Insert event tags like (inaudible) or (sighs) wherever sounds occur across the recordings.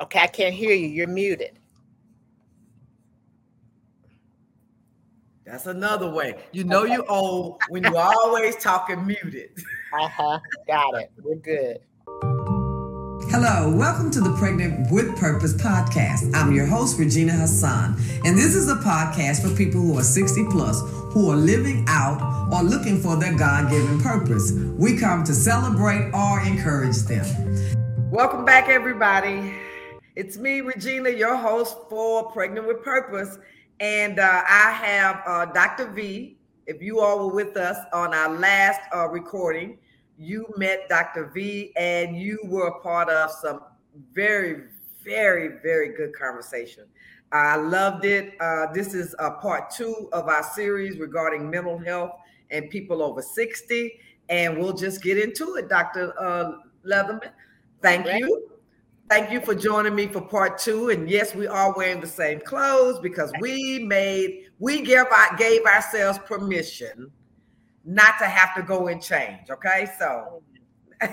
Okay, I can't hear you. You're muted. That's another way. You know you old when you always talking muted. (laughs) Uh-huh. Got it. We're good. Hello, welcome to the Pregnant with Purpose podcast. I'm your host, Regina Hassan, and this is a podcast for people who are 60 plus who are living out or looking for their God given purpose. We come to celebrate or encourage them. Welcome back, everybody. It's me, Regina, your host for Pregnant with Purpose. And uh, I have uh, Dr. V. If you all were with us on our last uh, recording, you met Dr. V and you were a part of some very, very, very good conversation. I loved it. Uh, this is a part two of our series regarding mental health and people over 60. And we'll just get into it, Dr. Uh, Lethermon. Thank you. Thank you for joining me for part two. And yes, we are wearing the same clothes because we made, we gave, gave ourselves permission not to have to go and change. Okay, so I,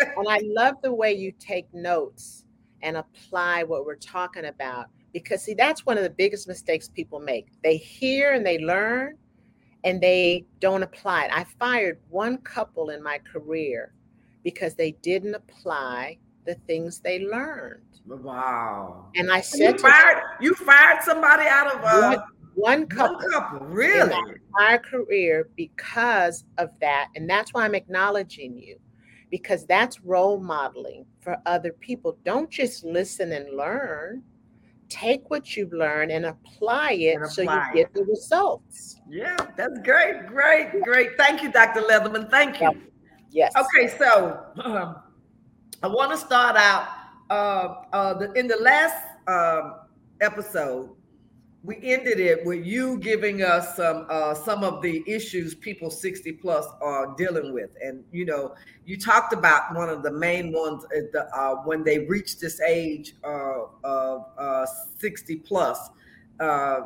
and I love the way you take notes and apply what we're talking about because see that's one of the biggest mistakes people make. They hear and they learn and they don't apply it. I fired one couple in my career because they didn't apply the things they learned. Wow. And I said you fired, them, you fired somebody out of uh, one couple, one couple really in my career because of that. And that's why i'm acknowledging you because that's role modeling for other people. Don't just listen and learn. Take what you've learned and apply it and apply so you get the results. Yeah that's great great great. Thank you dr lethermon. Thank you. Yes. Okay so (clears throat) um, i want to start out uh, uh, the, in the last um, episode we ended it with you giving us some uh, some of the issues people 60 plus are dealing with. And you know you talked about one of the main ones the, uh, when they reach this age uh, of uh, 60 plus uh,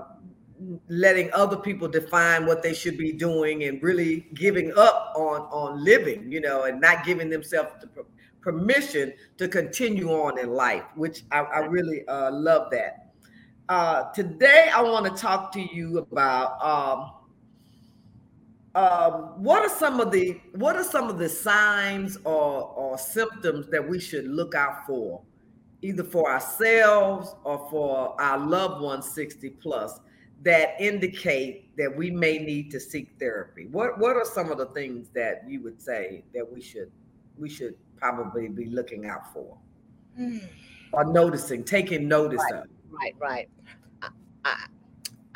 letting other people define what they should be doing and really giving up on on living you know and not giving themselves the permission to continue on in life which i, I really uh, love that uh, today, I want to talk to you about um, um, what are some of the what are some of the signs or, or symptoms that we should look out for, either for ourselves or for our loved ones 60 plus, that indicate that we may need to seek therapy. What what are some of the things that you would say that we should we should probably be looking out for, mm. or noticing, taking notice right. of? Right, right. I,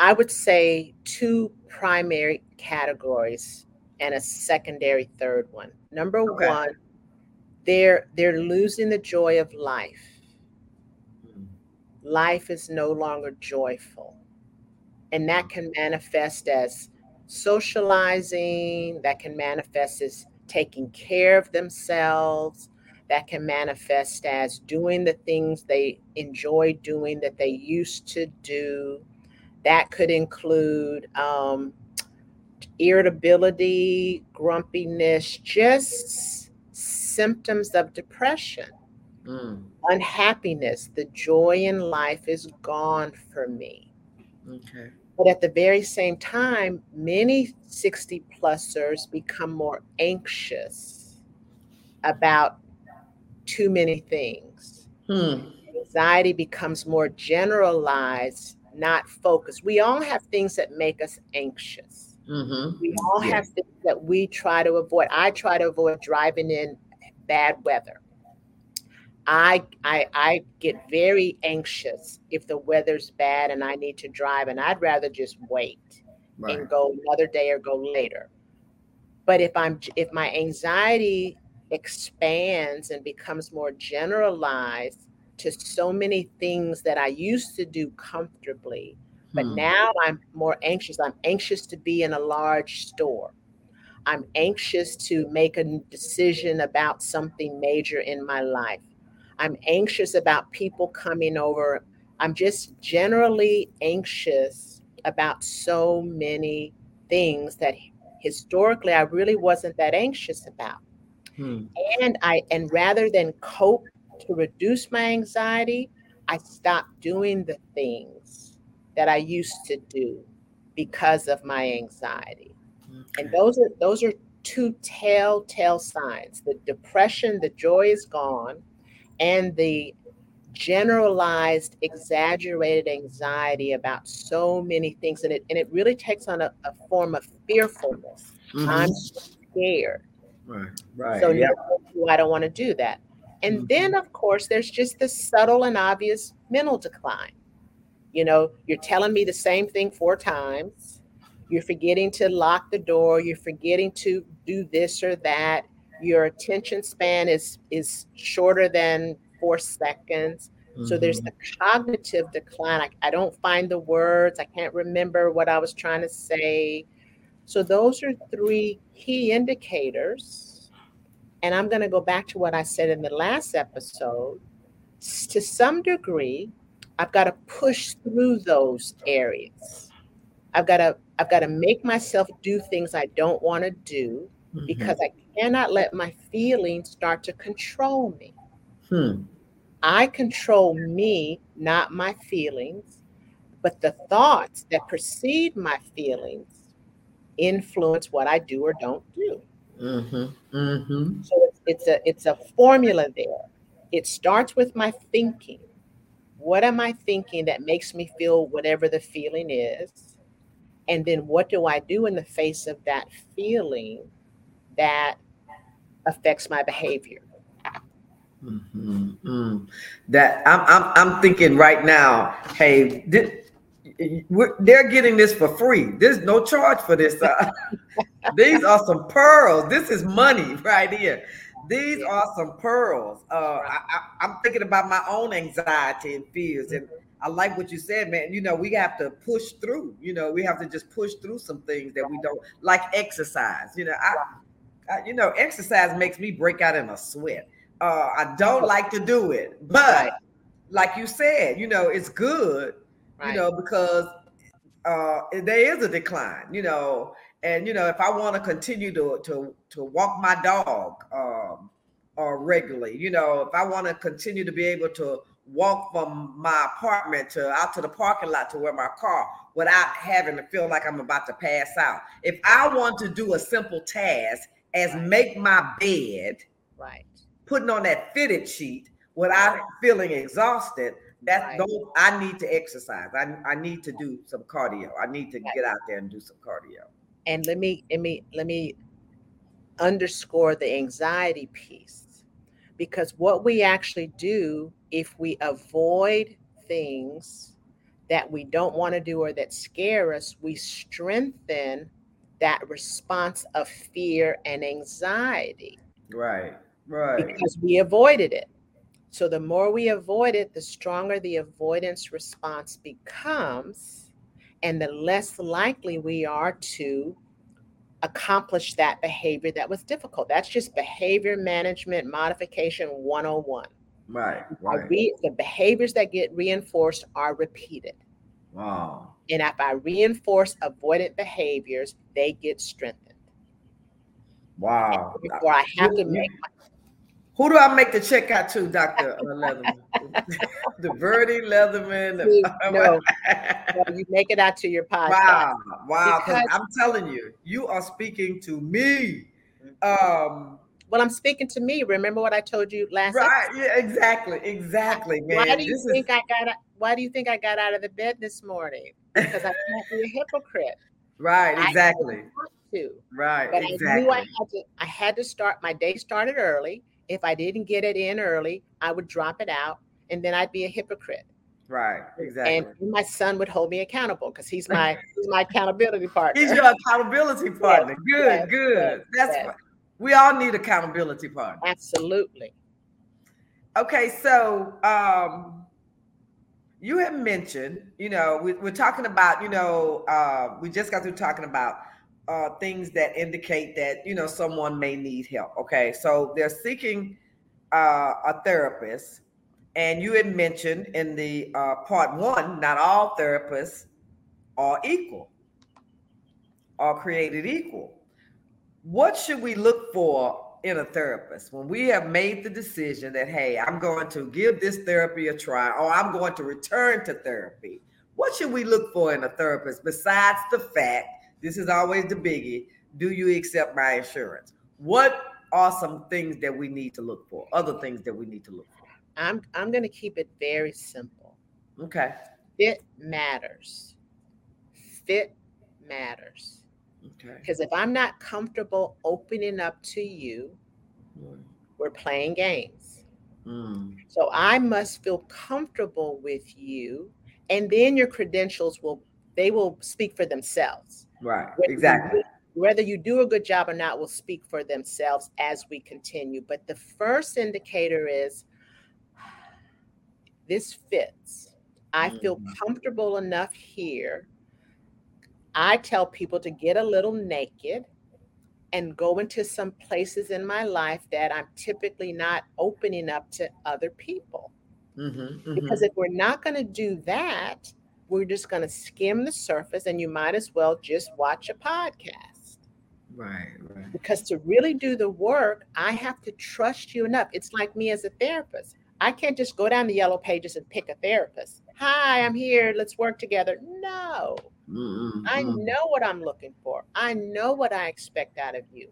I would say two primary categories and a secondary third one. Number okay. one, they're they're losing the joy of life. Hmm. Life is no longer joyful. And that can manifest as socializing, that can manifest as taking care of themselves, that can manifest as doing the things they enjoy doing that they used to do. That could include um, irritability, grumpiness, just symptoms of depression, mm. unhappiness. The joy in life is gone for me. Okay. But at the very same time, many 60 plusers become more anxious about too many things. Hmm. Anxiety becomes more generalized, not focused. We all have things that make us anxious. Mm-hmm. We all yes. have things that we try to avoid. I try to avoid driving in bad weather. I, I I get very anxious if the weather's bad and I need to drive, and I'd rather just wait right. and go another day or go later. But if I'm if my anxiety expands and becomes more generalized to so many things that I used to do comfortably. But hmm. now I'm more anxious. I'm anxious to be in a large store. I'm anxious to make a decision about something major in my life. I'm anxious about people coming over. I'm just generally anxious about so many things that historically I really wasn't that anxious about. Hmm. And I and rather than cope to reduce my anxiety, I stopped doing the things that I used to do because of my anxiety. Okay. And those are those are two telltale signs. The depression, the joy is gone, and the generalized, exaggerated anxiety about so many things. And it and it really takes on a, a form of fearfulness. Mm-hmm. I'm scared. Right. Right. So yeah. no, I don't want to do that. And mm-hmm. then, of course, there's just the subtle and obvious mental decline. You know, you're telling me the same thing four times. You're forgetting to lock the door. You're forgetting to do this or that. Your attention span is is shorter than four seconds. Mm-hmm. So there's the cognitive decline. I, I don't find the words. I can't remember what I was trying to say. So those are three key indicators. And I'm going to go back to what I said in the last episode. To some degree, I've got to push through those areas. I've got to I've got to make myself do things I don't want to do mm-hmm. because I cannot let my feelings start to control me. Hmm. I control me, not my feelings, but the thoughts that precede my feelings influence what I do or don't do. Mm-hmm. Mm-hmm. So it's, it's a it's a formula there. It starts with my thinking. What am I thinking that makes me feel whatever the feeling is? And then what do I do in the face of that feeling that affects my behavior? Mm-hmm. Mm. That I'm, I'm I'm thinking right now. Hey, this, they're getting this for free. There's no charge for this. Uh, (laughs) these are some pearls. This is money right here. These are some pearls. Uh, I, am thinking about my own anxiety and fears, and I like what you said, man. You know, we have to push through. You know, we have to just push through some things that we don't like. Exercise. You know, I, You know, exercise makes me break out in a sweat. Uh, I don't like to do it, but like you said, you know, it's good right. you know, because uh, there is a decline, you know, and you know, if I want to continue to to to walk my dog um, uh, regularly, you know, if I want to continue to be able to walk from my apartment to out to the parking lot to where my car without having to feel like I'm about to pass out. If I want to do a simple task as make my bed, right, putting on that fitted sheet without feeling exhausted, that's right. don't I need to exercise. I, I need to do some cardio. I need to right. get out there and do some cardio. And let me let me let me underscore the anxiety piece because what we actually do if we avoid things that we don't want to do or that scare us, we strengthen that response of fear and anxiety. Right, right. Because we avoided it. So the more we avoid it, the stronger the avoidance response becomes, and the less likely we are to accomplish that behavior that was difficult. That's just behavior management modification 101. Right, right. Re- the behaviors that get reinforced are repeated. Wow. And if I reinforce avoidant behaviors, they get strengthened. Wow. And before I have to make my who do I make the check out to, Doctor (laughs) Lethermon? (laughs) the Verdi Lethermon. (laughs) no, no, you make it out to your podcast. Wow, wow! Because, I'm telling you, you are speaking to me. Um, well, I'm speaking to me. Remember what I told you last? Right? Episode? Yeah, exactly, exactly, man. Why do you this think is... I got? Why do you think I got out of the bed this morning? Because I can't be a hypocrite. (laughs) Right, exactly. to. Right, but exactly. I knew I had to. I had to start. My day started early if I didn't get it in early, I would drop it out and then I'd be a hypocrite. Right, exactly. And my son would hold me accountable because he's my (laughs) he's my accountability partner. He's your accountability (laughs) partner. Yes, good, yes, good. Yes, That's what we all need accountability partner. Absolutely. Okay, so um you have mentioned, you know, we, are talking about, you know, uh, we just got through talking about uh, things that indicate that you know someone may need help. Okay, so they're seeking uh, a therapist, and you had mentioned in the uh, part one, not all therapists are equal, are created equal. What should we look for in a therapist, when we have made the decision that, hey, I'm going to give this therapy a try or I'm going to return to therapy, what should we look for in a therapist besides the fact, this is always the biggie, do you accept my insurance? What are some things that we need to look for? Other things that we need to look for? I'm I'm going to keep it very simple. Okay. Fit matters. Fit matters. Okay. Because if I'm not comfortable opening up to you, mm. we're playing games. Mm. So I must feel comfortable with you, and then your credentials will they will speak for themselves. Right. Whether exactly. You, whether you do a good job or not will speak for themselves as we continue. But the first indicator is (sighs) this fits. I feel mm. comfortable enough here I tell people to get a little naked and go into some places in my life that I'm typically not opening up to other people. Mm-hmm, mm-hmm. Because if we're not going to do that, we're just going to skim the surface, and you might as well just watch a podcast. Right, right. Because to really do the work, I have to trust you enough. It's like me as a therapist. I can't just go down the yellow pages and pick a therapist. Hi, I'm here. Let's work together. No. Mm-hmm. I know what I'm looking for. I know what I expect out of you.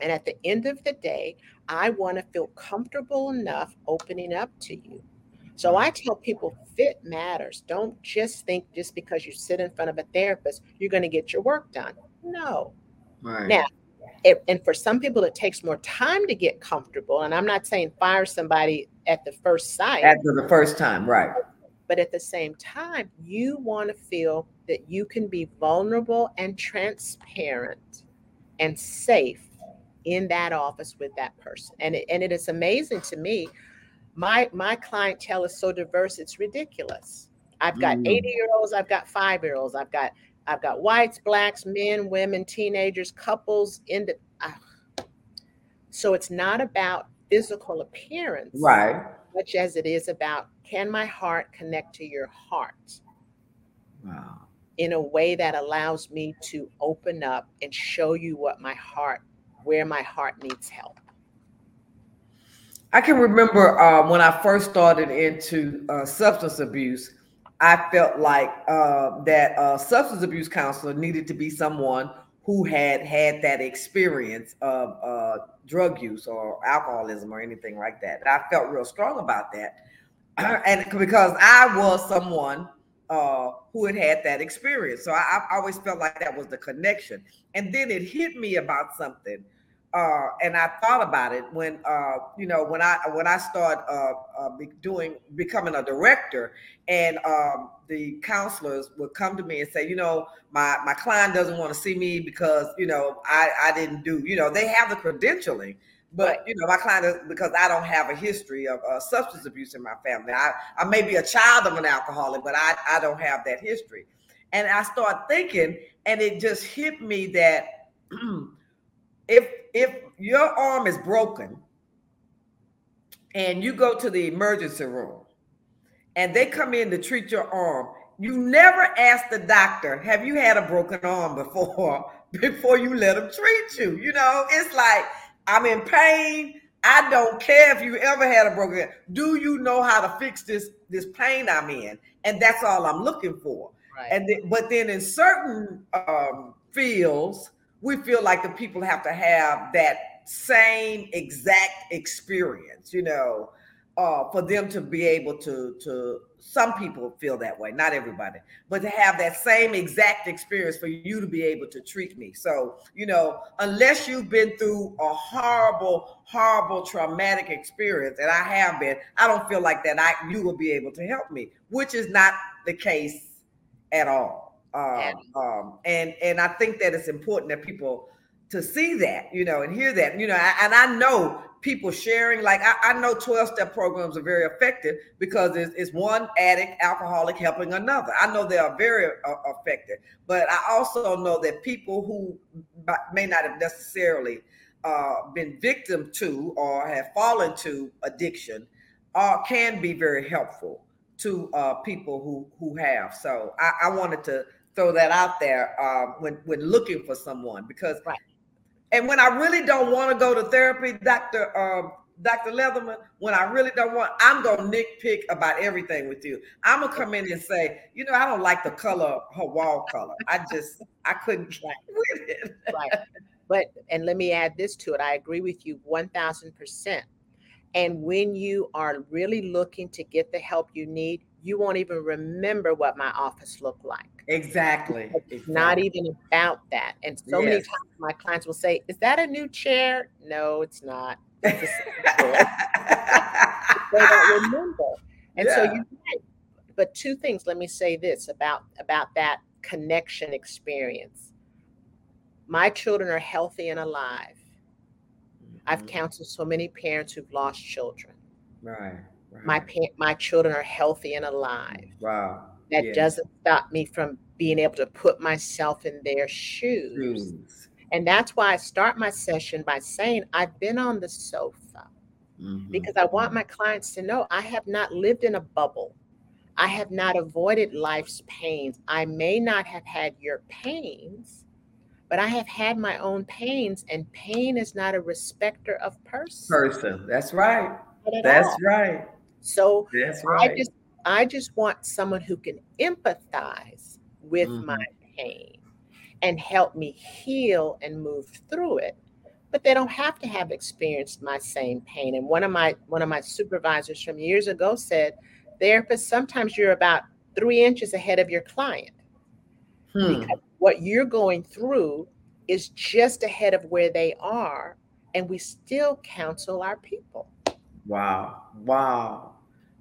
And at the end of the day, I want to feel comfortable enough opening up to you. So I tell people fit matters. Don't just think just because you sit in front of a therapist, you're going to get your work done. No. Right. Now, it, and for some people, it takes more time to get comfortable. And I'm not saying fire somebody at the first sight. After the first time, right. But at the same time, you want to feel that you can be vulnerable and transparent and safe in that office with that person. And it, and it is amazing to me. My my clientele is so diverse, it's ridiculous. I've got mm. 80 year olds, I've got five year olds, I've got I've got whites, blacks, men, women, teenagers, couples. In the, uh, so it's not about physical appearance, right? Much as it is about can my heart connect to your heart? Wow. In a way that allows me to open up and show you what my heart, where my heart needs help. I can remember uh, when I first started into uh, substance abuse, I felt like uh, that a substance abuse counselor needed to be someone who had had that experience of uh, drug use or alcoholism or anything like that. And I felt real strong about that. (clears throat) and because I was someone uh, who had had that experience. So I, I, always felt like that was the connection. And then it hit me about something. Uh, and I thought about it when, uh, you know, when I when I start uh, uh, doing becoming a director, and um, the counselors would come to me and say, you know, my my client doesn't want to see me because you know I I didn't do, you know, they have the credentialing, but you know, my client is because I don't have a history of uh, substance abuse in my family. I, I may be a child of an alcoholic, but I, I don't have that history. And I start thinking, and it just hit me that (clears throat) if if your arm is broken and you go to the emergency room and they come in to treat your arm, you never ask the doctor, have you had a broken arm before (laughs) before you let them treat you? You know, it's like I'm in pain. I don't care if you ever had a broken. Do you know how to fix this this pain I'm in? And that's all I'm looking for. Right. And then, but then in certain um, fields, we feel like the people have to have that same exact experience. You know, uh, for them to be able to to some people feel that way not everybody but to have that same exact experience for you to be able to treat me. So you know unless you've been through a horrible horrible traumatic experience and i have been i don't feel like that i you will be able to help me which is not the case at all. Um, um, and and i think that it's important that people to see that you know and hear that you know and i know people sharing. Like I, I know 12 step programs are very effective because it's, it's, one addict, alcoholic helping another. I know they are very uh, effective, but I also know that people who may not have necessarily uh, been victim to or have fallen to addiction uh, can be very helpful to uh, people who who have. So I, I, wanted to throw that out there uh, when when looking for someone because right And when I really don't want to go to therapy, Dr. Um, Dr. Lethermon, when I really don't want, I'm gonna nitpick about everything with you. I'm gonna come in and say, you know, I don't like the color, her wall color. I just, I couldn't (laughs) with it. right. But and let me add this to it. I agree with you one thousand percent. And when you are really looking to get the help you need, you won't even remember what my office looked like. Exactly. It's exactly. not even about that. And so yes. many times my clients will say, Is that a new chair? No, it's not. It's (laughs) they don't remember. And yeah. so you but two things, let me say this about about that connection experience. My children are healthy and alive. Mm-hmm. I've counseled so many parents who've lost children. Right. My pa- my children are healthy and alive. Wow that doesn't stop me from being able to put myself in their shoes. shoes. And that's why I start my session by saying, I've been on the sofa mm-hmm. because I want my clients to know I have not lived in a bubble. I have not avoided life's pains. I may not have had your pains, but I have had my own pains, and pain is not a respecter of person. Person. That's right. That's all. right. So That's right. I just I just want someone who can empathize with mm-hmm. my pain and help me heal and move through it. But they don't have to have experienced my same pain. And one of my one of my supervisors from years ago said, therapist, sometimes you're about three inches ahead of your client. Hmm. Because what you're going through is just ahead of where they are. And we still counsel our people. Wow. Wow.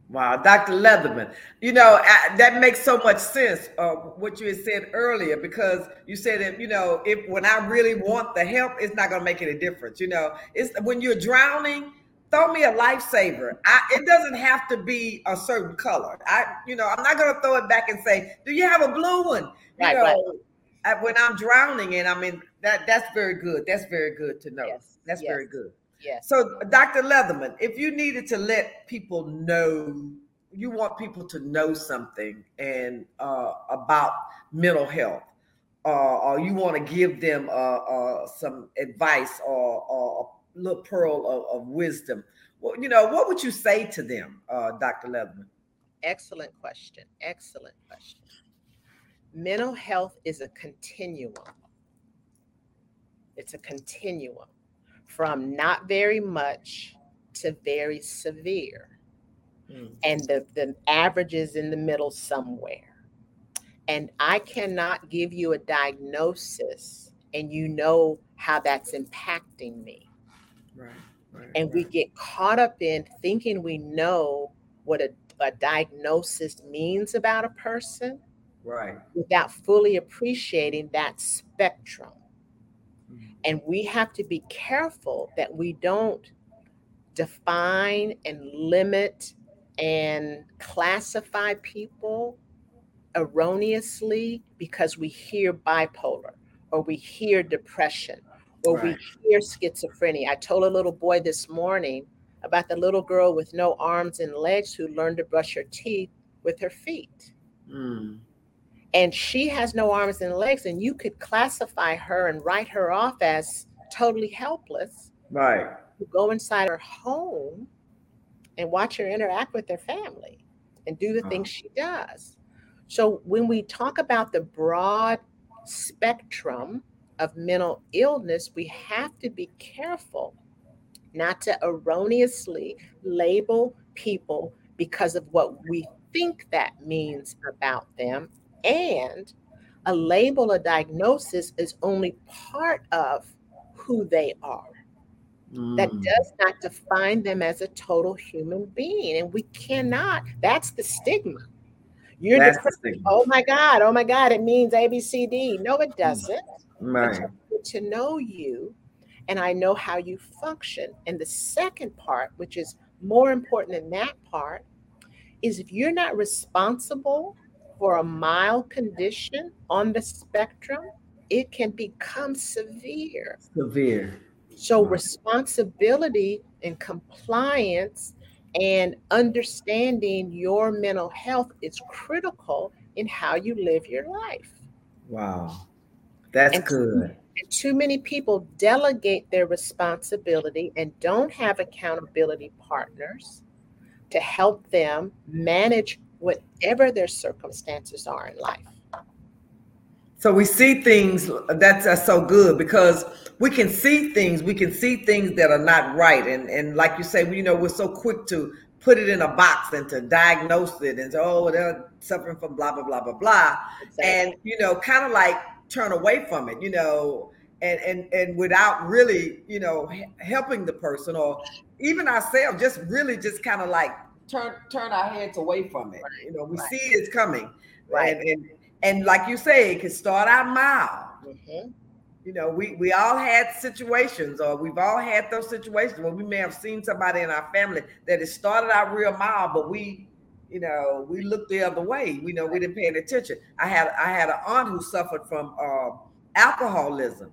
Wow, Dr. Lethermon, you know that makes so much sense. Uh, what you had said earlier, because you said that you know if when I really want the help, it's not going to make any difference. You know, it's when you're drowning, throw me a lifesaver. I, it doesn't have to be a certain color. I, you know, I'm not going to throw it back and say, "Do you have a blue one?" You right, know, right. I, when I'm drowning and I'm in that, that's very good. That's very good to know. Yes, that's yes. very good. Yes. So, Dr. Lethermon, if you needed to let people know, you want people to know something and uh, about mental health, uh, or you want to give them uh, uh, some advice or, or, a little pearl of, of, wisdom, well, you know, what would you say to them, uh, Dr. Lethermon? Excellent question. Excellent question. Mental health is a continuum. It's a continuum from not very much to very severe. Mm. And the, the average is in the middle somewhere. And I cannot give you a diagnosis and you know how that's impacting me. Right. right and right. we get caught up in thinking we know what a, a diagnosis means about a person. Right. Without fully appreciating that spectrum. And we have to be careful that we don't define and limit and classify people erroneously because we hear bipolar or we hear depression or right. we hear schizophrenia. I told a little boy this morning about the little girl with no arms and legs who learned to brush her teeth with her feet. Mm and she has no arms and legs and you could classify her and write her off as totally helpless. Right. You go inside her home and watch her interact with her family and do the oh. things she does. So when we talk about the broad spectrum of mental illness we have to be careful not to erroneously label people because of what we think that means about them and a label, a diagnosis is only part of who they are. Mm. That does not define them as a total human being. And we cannot, that's the stigma. You're that's the stigma. oh my God, oh my God, it means ABCD. No, it doesn't. Right. To know you and I know how you function. And the second part, which is more important than that part, is if you're not responsible for a mild condition on the spectrum, it can become severe. Severe. So, responsibility and compliance and understanding your mental health is critical in how you live your life. Wow. That's and good. And too many people delegate their responsibility and don't have accountability partners to help them manage whatever their circumstances are in life. So we see things that's, that's so good because we can see things, we can see things that are not right. And and like you say, you know, we're so quick to put it in a box and to diagnose it and say, oh, they're suffering from blah, blah, blah, blah, blah. Exactly. And, you know, kind of like turn away from it, you know, and, and, and without really, you know, helping the person or even ourselves, just really just kind of like turn, turn our heads away from it. Right. You know, we right. see it's coming. Right. And, and, and like you say, it can start out mild. Mm-hmm you know, we we all had situations, or we've all had those situations where we may have seen somebody in our family that it started out real mild, but we, you know, we looked the other way. We know we didn't pay any attention. I had I had an aunt who suffered from uh, alcoholism.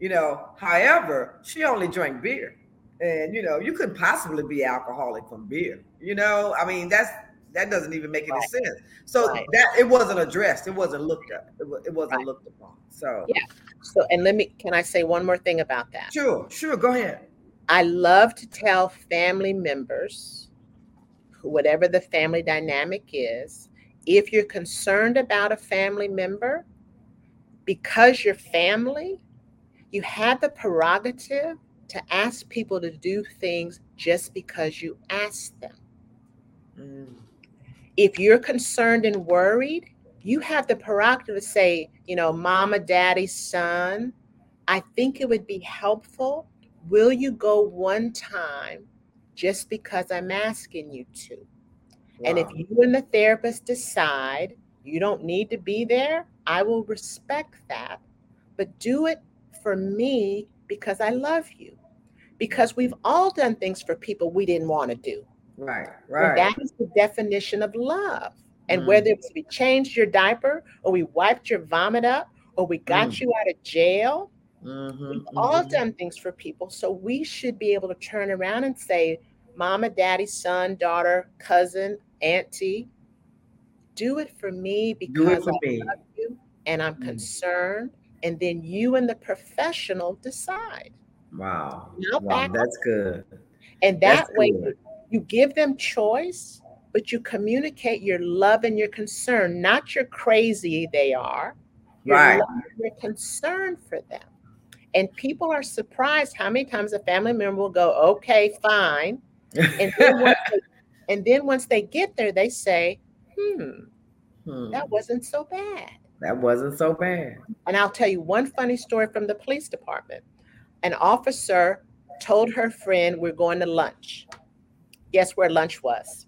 You know, however, she only drank beer, and you know, you couldn't possibly be alcoholic from beer. You know, I mean, that's that doesn't even make any right. sense. So right. that it wasn't addressed. It wasn't looked at. It, it wasn't right. looked upon. So yeah. So, and let me, can I say one more thing about that? Sure, sure, go ahead. I love to tell family members, whatever the family dynamic is, if you're concerned about a family member, because you're family, you have the prerogative to ask people to do things just because you ask them. Mm. If you're concerned and worried, you have the prerogative to say, you know, mama, daddy, son, I think it would be helpful. Will you go one time just because I'm asking you to? Wow. And if you and the therapist decide you don't need to be there, I will respect that. But do it for me because I love you. Because we've all done things for people we didn't want to do. Right, right. And that is the definition of love. And mm. whether it's we changed your diaper or we wiped your vomit up or we got mm. you out of jail, mm-hmm, we've mm-hmm. all done things for people. So we should be able to turn around and say, Mama, daddy, son, daughter, cousin, auntie, do it for me because for I me. love you and I'm mm. concerned. And then you and the professional decide. Wow. wow that's good. And that that's way good. you give them choice but you communicate your love and your concern, not your crazy they are, your right. your concern for them. And people are surprised how many times a family member will go, okay, fine. And then, once, (laughs) they, and then once they get there, they say, hmm, hmm, that wasn't so bad. That wasn't so bad. And I'll tell you one funny story from the police department. An officer told her friend, We're going to lunch. Guess where lunch was?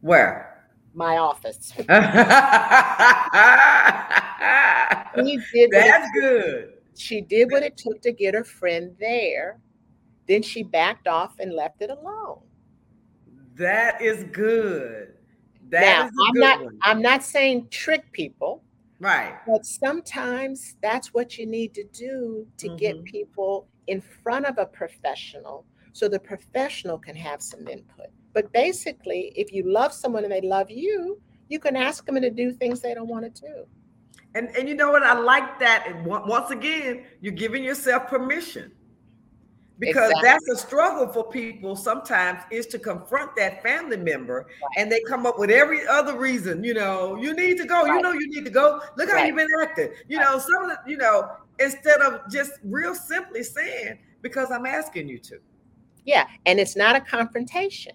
Where? My office. (laughs) he did That's good. She did what it took to get her friend there. Then she backed off and left it alone. That is good. That now, I'm not one. I'm not saying trick people. Right. But sometimes that's what you need to do to mm-hmm. get people in front of a professional so the professional can have some input. But basically, if you love someone and they love you, you can ask them to do things they don't want to do. And and you know what? I like that. And once again, you're giving yourself permission. Because exactly. that's a struggle for people sometimes is to confront that family member right. and they come up with every other reason, you know, you need to go, right. you know, you need to go. Look right. how you've been acting. You know, some of the, you know, instead of just real simply saying, because I'm asking you to. Yeah. And it's not a confrontation.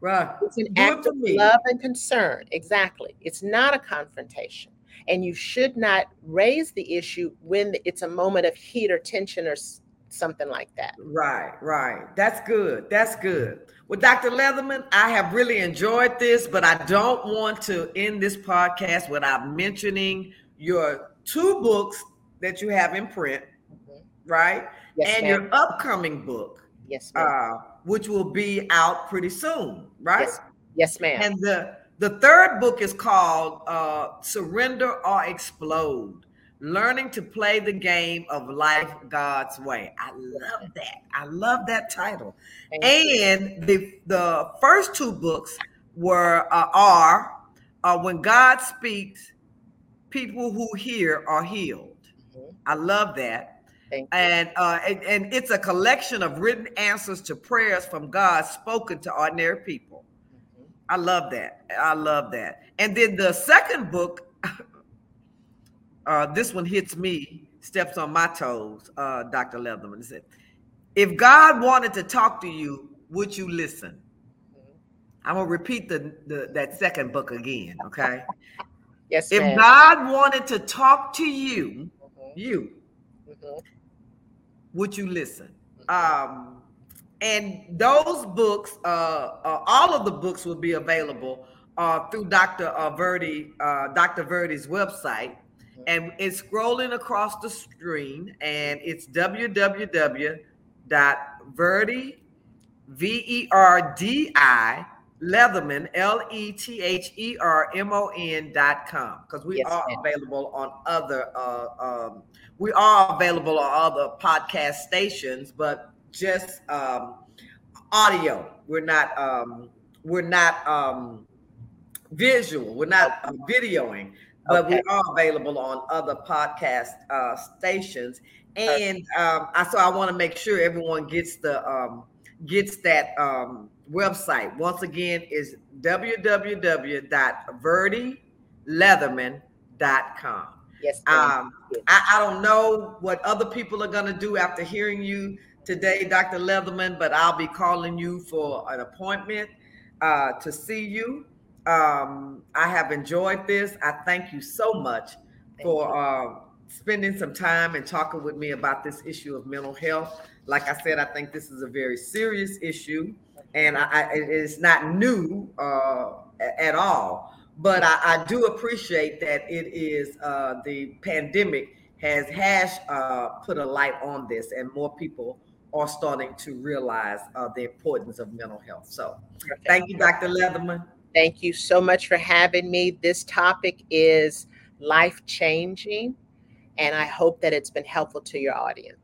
Right. It's an act of love and concern. Exactly. It's not a confrontation. And you should not raise the issue when it's a moment of heat or tension or something like that. Right, right. That's good. That's good. Well, Dr. Lethermon, I have really enjoyed this, but I don't want to end this podcast without mentioning your two books that you have in print, mm-hmm. right? Yes, and ma'am. your upcoming book. Yes, ma'am. Uh, which will be out pretty soon, right? Yes, yes ma'am. And the the third book is called uh, Surrender or Explode Learning to Play the Game of Life God's Way. I love that. I love that title. Thank and you. the, the first two books were uh, are uh, When God Speaks, People Who Hear Are Healed. I love that. And, uh, and and it's a collection of written answers to prayers from God spoken to ordinary people. Mm-hmm. I love that. I love that. And then the second book, (laughs) uh, this one hits me, steps on my toes. Uh, Dr. Lethermon said, "If God wanted to talk to you, would you listen?" Mm-hmm. I'm gonna repeat the, the that second book again. Okay. (laughs) yes. If ma'am. God wanted to talk to you. You mm-hmm would you listen? Um, and those books, uh, uh, all of the books will be available uh, through Dr. Uh, Verdi, uh, Dr. Verdi's website. And it's scrolling across the screen, and it's www.verdi, V-E-R-D-I, Lethermon, L-E-T-H-E-R-M-O-N dot com. Because we yes, are ma'am. available on other uh, um, we are available on other podcast stations, but just um, audio. We're not um, we're not um, visual. We're not uh, videoing, but okay. we are available on other podcast uh, stations. And um, I so I want to make sure everyone gets the um, gets that um, website. Once again, is www.verdilethermon.com. Yes. Um, I, I don't know what other people are going to do after hearing you today, Dr. Lethermon, but I'll be calling you for an appointment uh, to see you. Um, I have enjoyed this. I thank you so much thank for uh, spending some time and talking with me about this issue of mental health. Like I said, I think this is a very serious issue, and I, I, it is not new uh, at all but I, I, do appreciate that it is uh, the pandemic has has uh, put a light on this, and more people are starting to realize uh, the importance of mental health. So, thank you, Dr. Lethermon. Thank you so much for having me. This topic is life changing, and I hope that it's been helpful to your audience.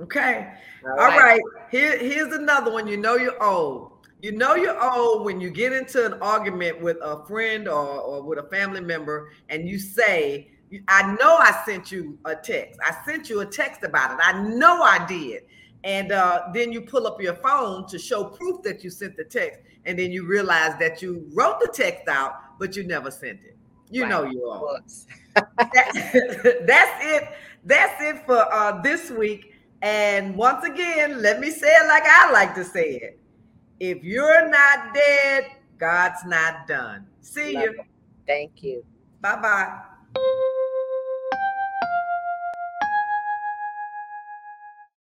Okay. All, All right. right. Here, here's another one. You know you're old you know you're old when you get into an argument with a friend or, or with a family member and you say, I know I sent you a text. I sent you a text about it. I know I did. And uh, then you pull up your phone to show proof that you sent the text. And then you realize that you wrote the text out, but you never sent it. You right. know you are. that, (laughs) that's it. That's it for uh, this week. And once again, let me say it like I like to say it. If you're not dead, God's not done. See Love you. It. Thank you. Bye bye.